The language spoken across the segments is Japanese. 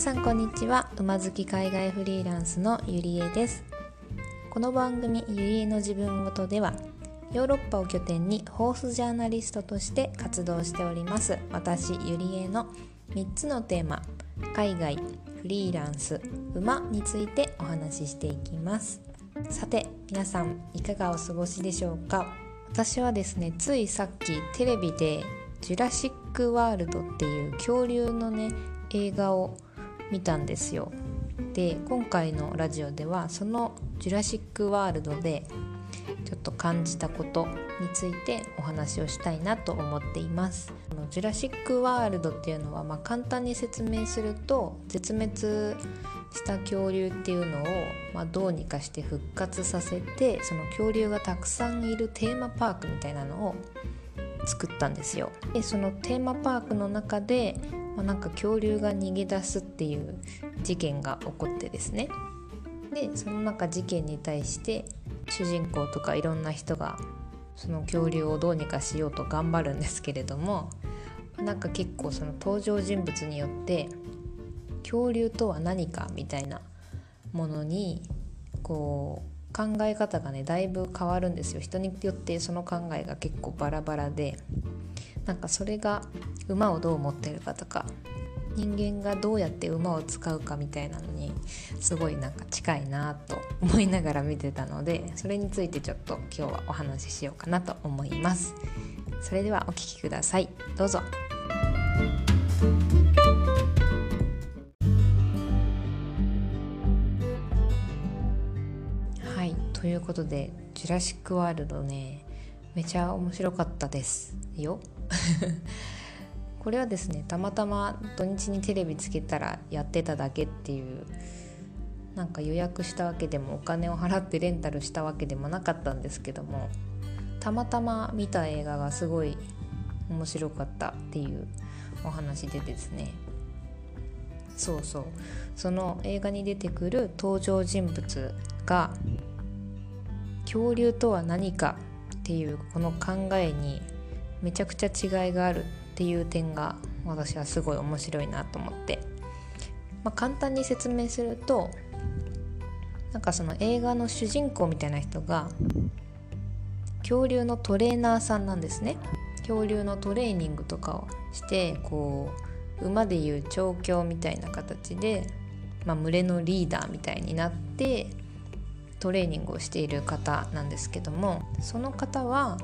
さんこんにちは。馬好き海外フリーランスのゆりえです。この番組ゆりえの自分ごとではヨーロッパを拠点にホースジャーナリストとして活動しております。私ゆりえの3つのテーマ海外フリーランス馬についてお話ししていきます。さて皆さんいかがお過ごしでしょうか？私はですねついさっきテレビでジュラシック・ワールドっていう恐竜のね映画を見たんですよ。で今回のラジオではその「ジュラシック・ワールド」でちょっと感じたことについてお話をしたいなと思っています。このジュラシック・ワールドっていうのは、まあ、簡単に説明すると絶滅した恐竜っていうのを、まあ、どうにかして復活させてその恐竜がたくさんいるテーマパークみたいなのを作ったんですよ。でそのテーマパークの中で、まあ、なんか恐竜が逃げ出すっていう事件が起こってですね。でその中事件に対して主人公とかいろんな人がその恐竜をどうにかしようと頑張るんですけれどもなんか結構その登場人物によって恐竜とは何かみたいなものにこう考え方がねだいぶ変わるんですよ。人によってその考えが結構バラバラでなんかそれが馬をどう思ってるかとか人間がどうやって馬を使うかみたいなのにすごいなんか近いなと思いながら見てたのでそれについてちょっと今日はお話ししようかなと思います。それではお聴きください。どうぞ。ことで「ジュラシック・ワールドね」めちゃ面白かったですよ。これはですねたまたま土日にテレビつけたらやってただけっていうなんか予約したわけでもお金を払ってレンタルしたわけでもなかったんですけどもたまたま見た映画がすごい面白かったっていうお話でですね。そうそう。その映画に出てくる登場人物が恐竜とは何かっていうこの考えにめちゃくちゃ違いがあるっていう点が私はすごい面白いなと思って、まあ、簡単に説明するとなんかその映画の主人公みたいな人が恐竜のトレーナーさんなんですね。恐竜のトレーニングとかをしてこう馬でいう調教みたいな形で、まあ、群れのリーダーみたいになってトレーニングをしている方なんですけどもその方は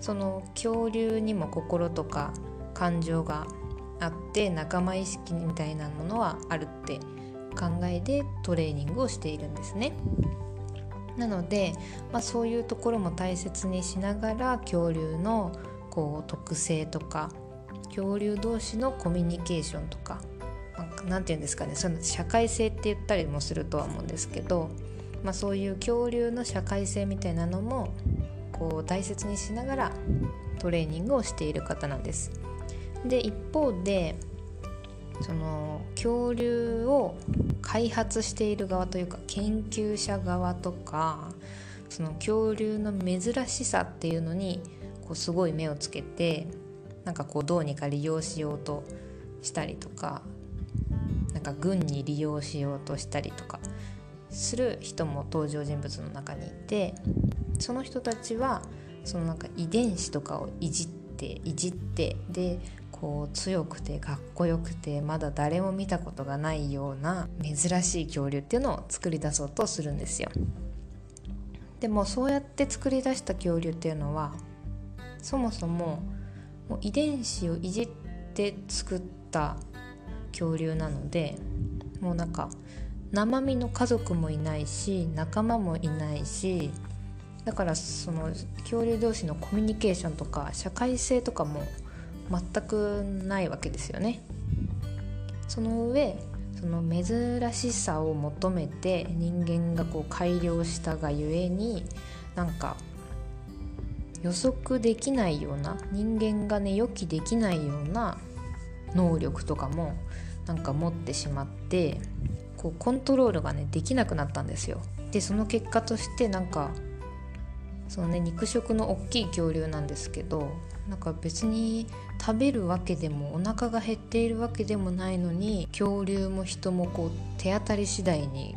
その恐竜にも心とか感情があって仲間意識みたいなものはあるって考えでトレーニングをしているんですね。なので、まあ、そういうところも大切にしながら恐竜のこう特性とか恐竜同士のコミュニケーションとか何て言うんですかねその社会性って言ったりもするとは思うんですけど、まあ、そういう恐竜の社会性みたいなのもこう大切にしながらトレーニングをしている方なんです。で一方でその恐竜を開発している側というか研究者側とかその恐竜の珍しさっていうのにこうすごい目をつけてなんかこうどうにか利用しようとしたりとかなんか軍に利用しようとしたりとかする人も登場人物の中にいてその人たちはそのなんか遺伝子とかをいじっていじってでこう強くてかっこよくてまだ誰も見たことがないような珍しい恐竜っていうのを作り出そうとするんですよ。でもそうやって作り出した恐竜っていうのはそもそももう遺伝子をいじって作った恐竜なのでもうなんか生身の家族もいないし仲間もいないしだからその恐竜同士のコミュニケーションとか社会性とかも全くないわけですよね。その上その珍しさを求めて人間がこう改良したがゆえになんか予測できないような人間がね予期できないような能力とかもなんか持ってしまってこうコントロールがねできなくなったんですよ。でその結果としてなんかそのね肉食の大きい恐竜なんですけどなんか別に食べるわけでもお腹が減っているわけでもないのに恐竜も人もこう手当たり次第に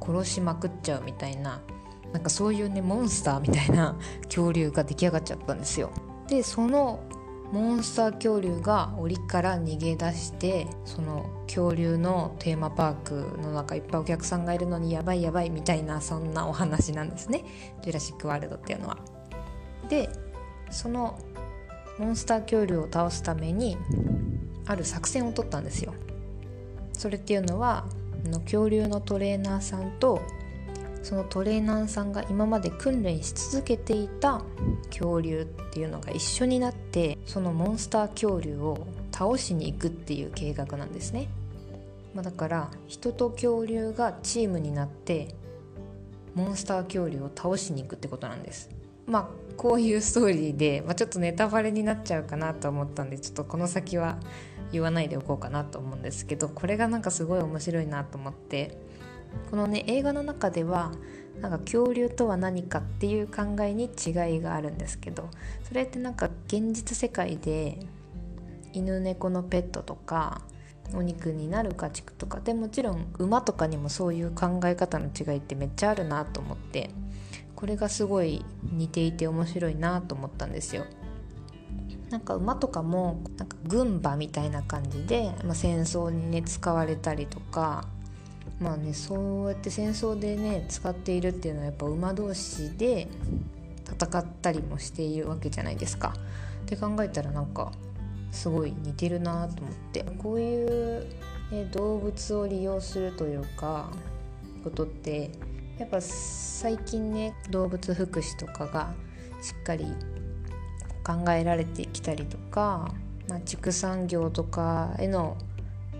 殺しまくっちゃうみたいななんかそういうねモンスターみたいな恐竜が出来上がっちゃったんですよ。でそのモンスター恐竜が檻から逃げ出してその恐竜のテーマパークの中いっぱいお客さんがいるのにやばいやばいみたいなそんなお話なんですね「ジュラシック・ワールド」っていうのは。でそのモンスター恐竜を倒すためにある作戦を取ったんですよ。それっていうのはの恐竜のトレーナーさんとそのトレーナーさんが今まで訓練し続けていた恐竜っていうのが一緒になってそのモンスター恐竜を倒しに行くっていう計画なんですね、まあ、だから人と恐竜がチームになってモンスター恐竜を倒しに行くってことなんです。まあこういうストーリーで、まあ、ちょっとネタバレになっちゃうかなと思ったんでちょっとこの先は言わないでおこうかなと思うんですけどこれがなんかすごい面白いなと思ってこのね映画の中ではなんか恐竜とは何かっていう考えに違いがあるんですけどそれってなんか現実世界で犬猫のペットとかお肉になる家畜とかでもちろん馬とかにもそういう考え方の違いってめっちゃあるなと思ってこれがすごい似ていて面白いなと思ったんですよ。なんか馬とかもなんか軍馬みたいな感じで、まあ、戦争にね使われたりとかまあねそうやって戦争でね使っているっていうのはやっぱ馬同士で戦ったりもしているわけじゃないですか。って考えたらなんかすごい似てるなと思ってこういう、ね、動物を利用するというかことってやっぱ最近ね動物福祉とかがしっかり考えられてきたりとか、まあ、畜産業とかへの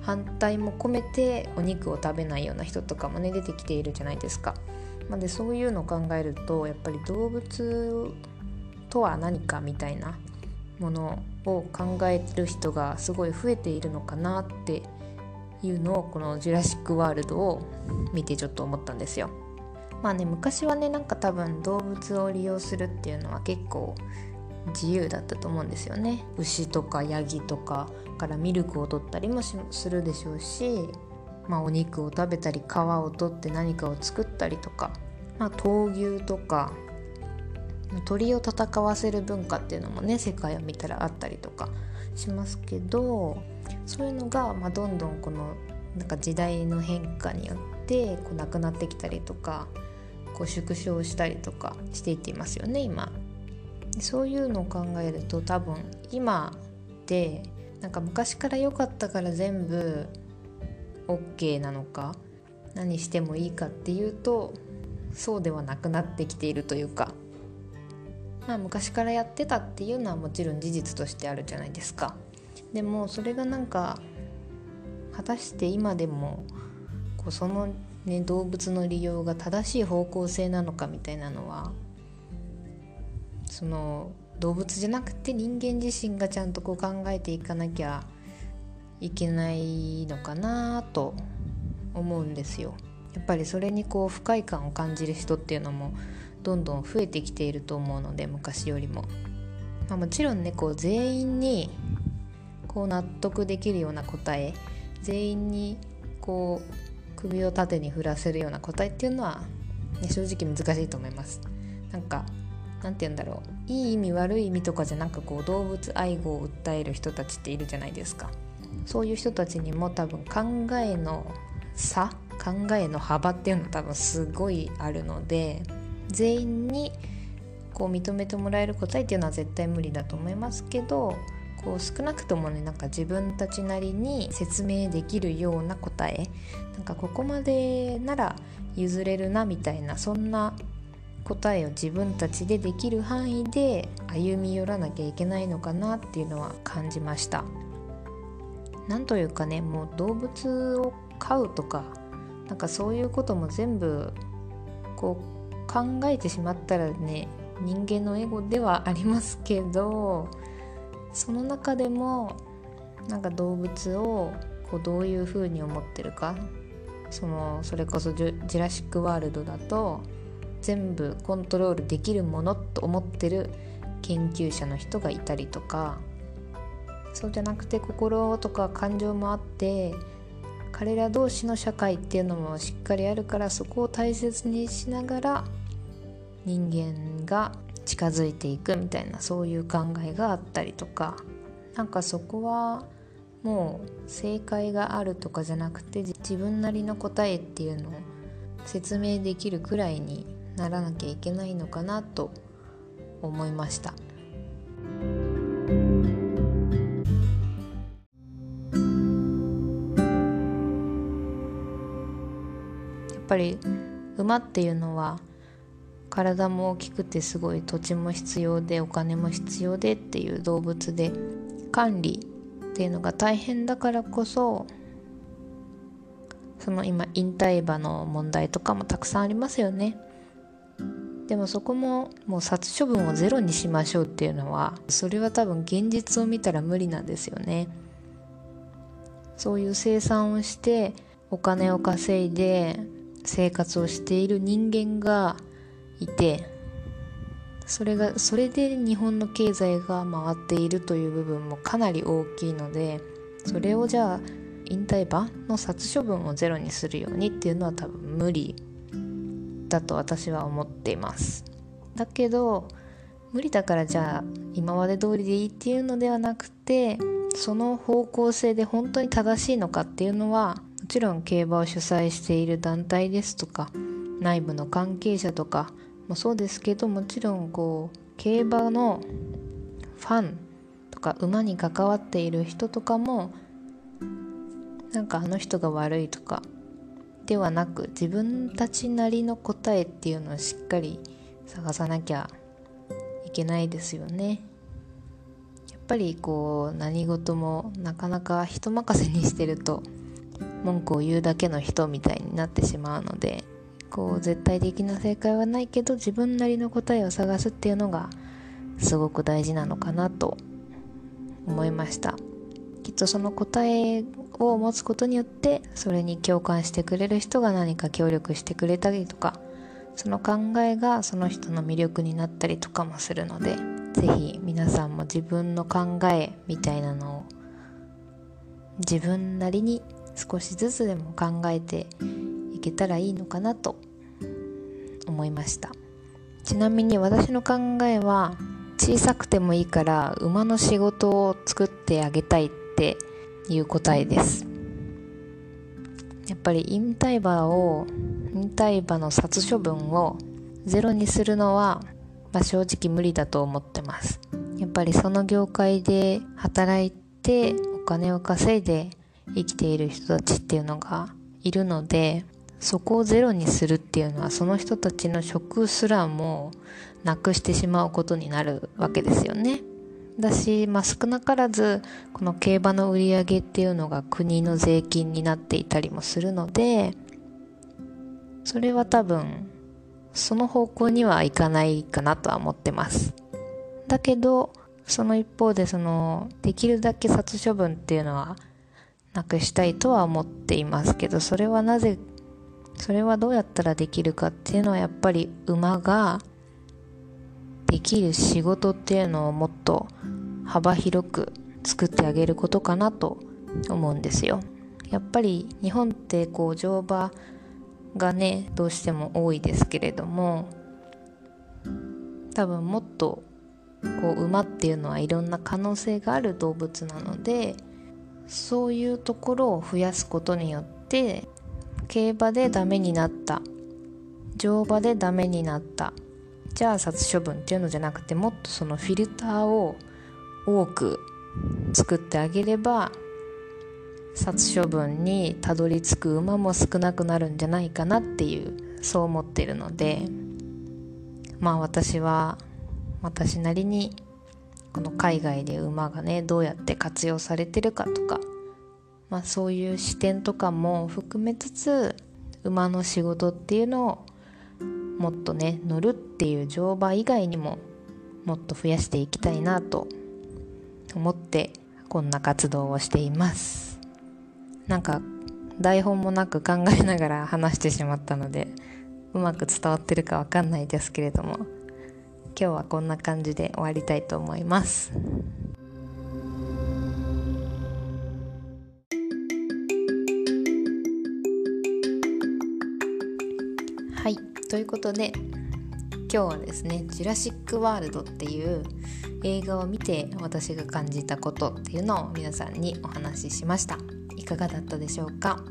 反対も込めてお肉を食べないような人とかもね出てきているじゃないですか。ま、でそういうのを考えるとやっぱり動物とは何かみたいなものを考える人がすごい増えているのかなっていうのをこの「ジュラシック・ワールド」を見てちょっと思ったんですよ。まあね昔はねなんか多分動物を利用するっていうのは結構自由だったと思うんですよね牛とかヤギとかからミルクを取ったりもするでしょうし、まあ、お肉を食べたり皮を取って何かを作ったりとか、まあ、闘牛とか鳥を戦わせる文化っていうのもね世界を見たらあったりとかしますけどそういうのが、まあ、どんどんこのなんか時代の変化によってこうなくなってきたりとかこう縮小したりとかしていっていますよね今。そういうのを考えると多分今ってなんか昔から良かったから全部 OK なのか何してもいいかっていうとそうではなくなってきているというか。まあ昔からやってたっていうのはもちろん事実としてあるじゃないですか。でもそれがなんか果たして今でもこうその、ね、動物の利用が正しい方向性なのかみたいなのはその動物じゃなくて人間自身がちゃんとこう考えていかなきゃいけないのかなと思うんですよ。やっぱりそれにこう不快感を感じる人っていうのもどんどん増えてきていると思うので昔よりも。まあ、もちろんねこう全員にこう納得できるような答え全員にこう首を縦に振らせるような答えっていうのは、ね、正直難しいと思います。なんか何て言うんだろう。いい意味悪い意味とかじゃなくこう動物愛護を訴える人たちっているじゃないですか。そういう人たちにも多分考えの差考えの幅っていうのは多分すごいあるので全員にこう認めてもらえる答えっていうのは絶対無理だと思いますけどこう少なくともねなんか自分たちなりに説明できるような答えなんかここまでなら譲れるなみたいなそんな答えを自分たちでできる範囲で歩み寄らなきゃいけないのかなっていうのは感じました。なんというかねもう動物を飼うとかなんかそういうことも全部こう考えてしまったらね人間のエゴではありますけどその中でもなんか動物をこうどういうふうに思ってるかそのそれこそジュラシック・ワールドだと全部コントロールできるものと思ってる研究者の人がいたりとかそうじゃなくて心とか感情もあって彼ら同士の社会っていうのもしっかりあるからそこを大切にしながら人間が近づいていくみたいなそういう考えがあったりとかなんかそこはもう正解があるとかじゃなくて自分なりの答えっていうのを説明できるくらいにならなきゃいけないのかなと思いました。やっぱり馬っていうのは体も大きくてすごい土地も必要でお金も必要でっていう動物で管理っていうのが大変だからこそその今引退馬の問題とかもたくさんありますよねでもそこももう殺処分をゼロにしましょうっていうのはそれは多分現実を見たら無理なんですよね。そういう生産をしてお金を稼いで生活をしている人間がいてそれがそれで日本の経済が回っているという部分もかなり大きいのでそれをじゃあ引退馬の殺処分をゼロにするようにっていうのは多分無理だと私は思っています。だけど無理だからじゃあ今まで通りでいいっていうのではなくてその方向性で本当に正しいのかっていうのはもちろん競馬を主催している団体ですとか内部の関係者とかもそうですけどもちろんこう競馬のファンとか馬に関わっている人とかもなんかあの人が悪いとかではなく自分たちなりの答えっていうのをしっかり探さなきゃいけないですよね。やっぱりこう何事もなかなか人任せにしてると文句を言うだけの人みたいになってしまうのでこう絶対的な正解はないけど自分なりの答えを探すっていうのがすごく大事なのかなと思いましたとその答えを持つことによってそれに共感してくれる人が何か協力してくれたりとかその考えがその人の魅力になったりとかもするので是非皆さんも自分の考えみたいなのを自分なりに少しずつでも考えていけたらいいのかなと思いました。ちなみに私の考えは小さくてもいいから馬の仕事を作ってあげたい。ってていう答えですやっぱり引退馬を引退馬の殺処分をゼロにするのは、まあ、正直無理だと思ってますやっぱりその業界で働いてお金を稼いで生きている人たちっていうのがいるのでそこをゼロにするっていうのはその人たちの職すらもなくしてしまうことになるわけですよね。だし、まあ、少なからずこの競馬の売り上げっていうのが国の税金になっていたりもするのでそれは多分その方向にはいかないかなとは思ってます。だけどその一方でそのできるだけ殺処分っていうのはなくしたいとは思っていますけどそれはなぜそれはどうやったらできるかっていうのはやっぱり馬ができる仕事っていうのをもっと幅広く作ってあげることかなと思うんですよ。やっぱり日本ってこう乗馬がねどうしても多いですけれども多分もっとこう馬っていうのはいろんな可能性がある動物なのでそういうところを増やすことによって競馬でダメになった乗馬でダメになったじゃあ殺処分っていうのじゃなくてもっとそのフィルターを多く作ってあげれば殺処分にたどり着く馬も少なくなるんじゃないかなっていうそう思ってるのでまあ私は私なりにこの海外で馬がねどうやって活用されてるかとかまあ、そういう視点とかも含めつつ馬の仕事っていうのをもっとね乗るっていう乗馬以外にももっと増やしていきたいなと思ってこんな活動をしていますなんか台本もなく考えながら話してしまったのでうまく伝わってるかわかんないですけれども今日はこんな感じで終わりたいと思います。ということで今日はですね「ジュラシック・ワールド」っていう映画を見て私が感じたことっていうのを皆さんにお話ししました。いかがだったでしょうか？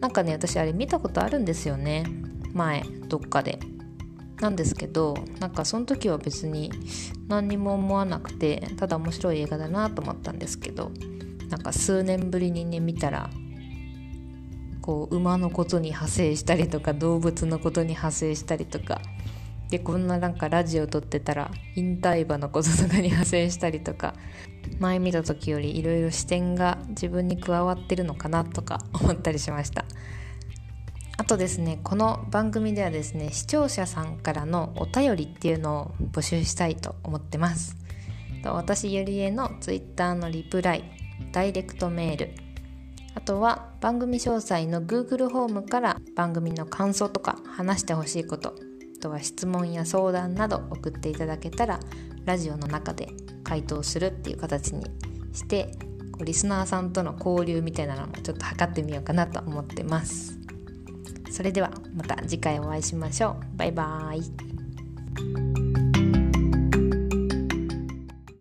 なんかね私あれ見たことあるんですよね。前どっかで。なんですけどなんかその時は別に何にも思わなくてただ面白い映画だなと思ったんですけどなんか数年ぶりにね見たらこう馬のことに派生したりとか動物のことに派生したりとか。でこんななんかラジオ撮ってたら引退馬のこととかに派生したりとか。前見た時よりいろいろ視点が自分に加わってるのかなとか思ったりしました。あとですねこの番組ではですね視聴者さんからのお便りっていうのを募集したいと思ってます。私ゆりえの Twitter のリプライダイレクトメールあとは番組詳細の Google ホームから番組の感想とか話してほしいことあとは質問や相談など送っていただけたらラジオの中で回答するっていう形にしてリスナーさんとの交流みたいなのもちょっと測ってみようかなと思ってます。それではまた次回お会いしましょう。バイバーイ。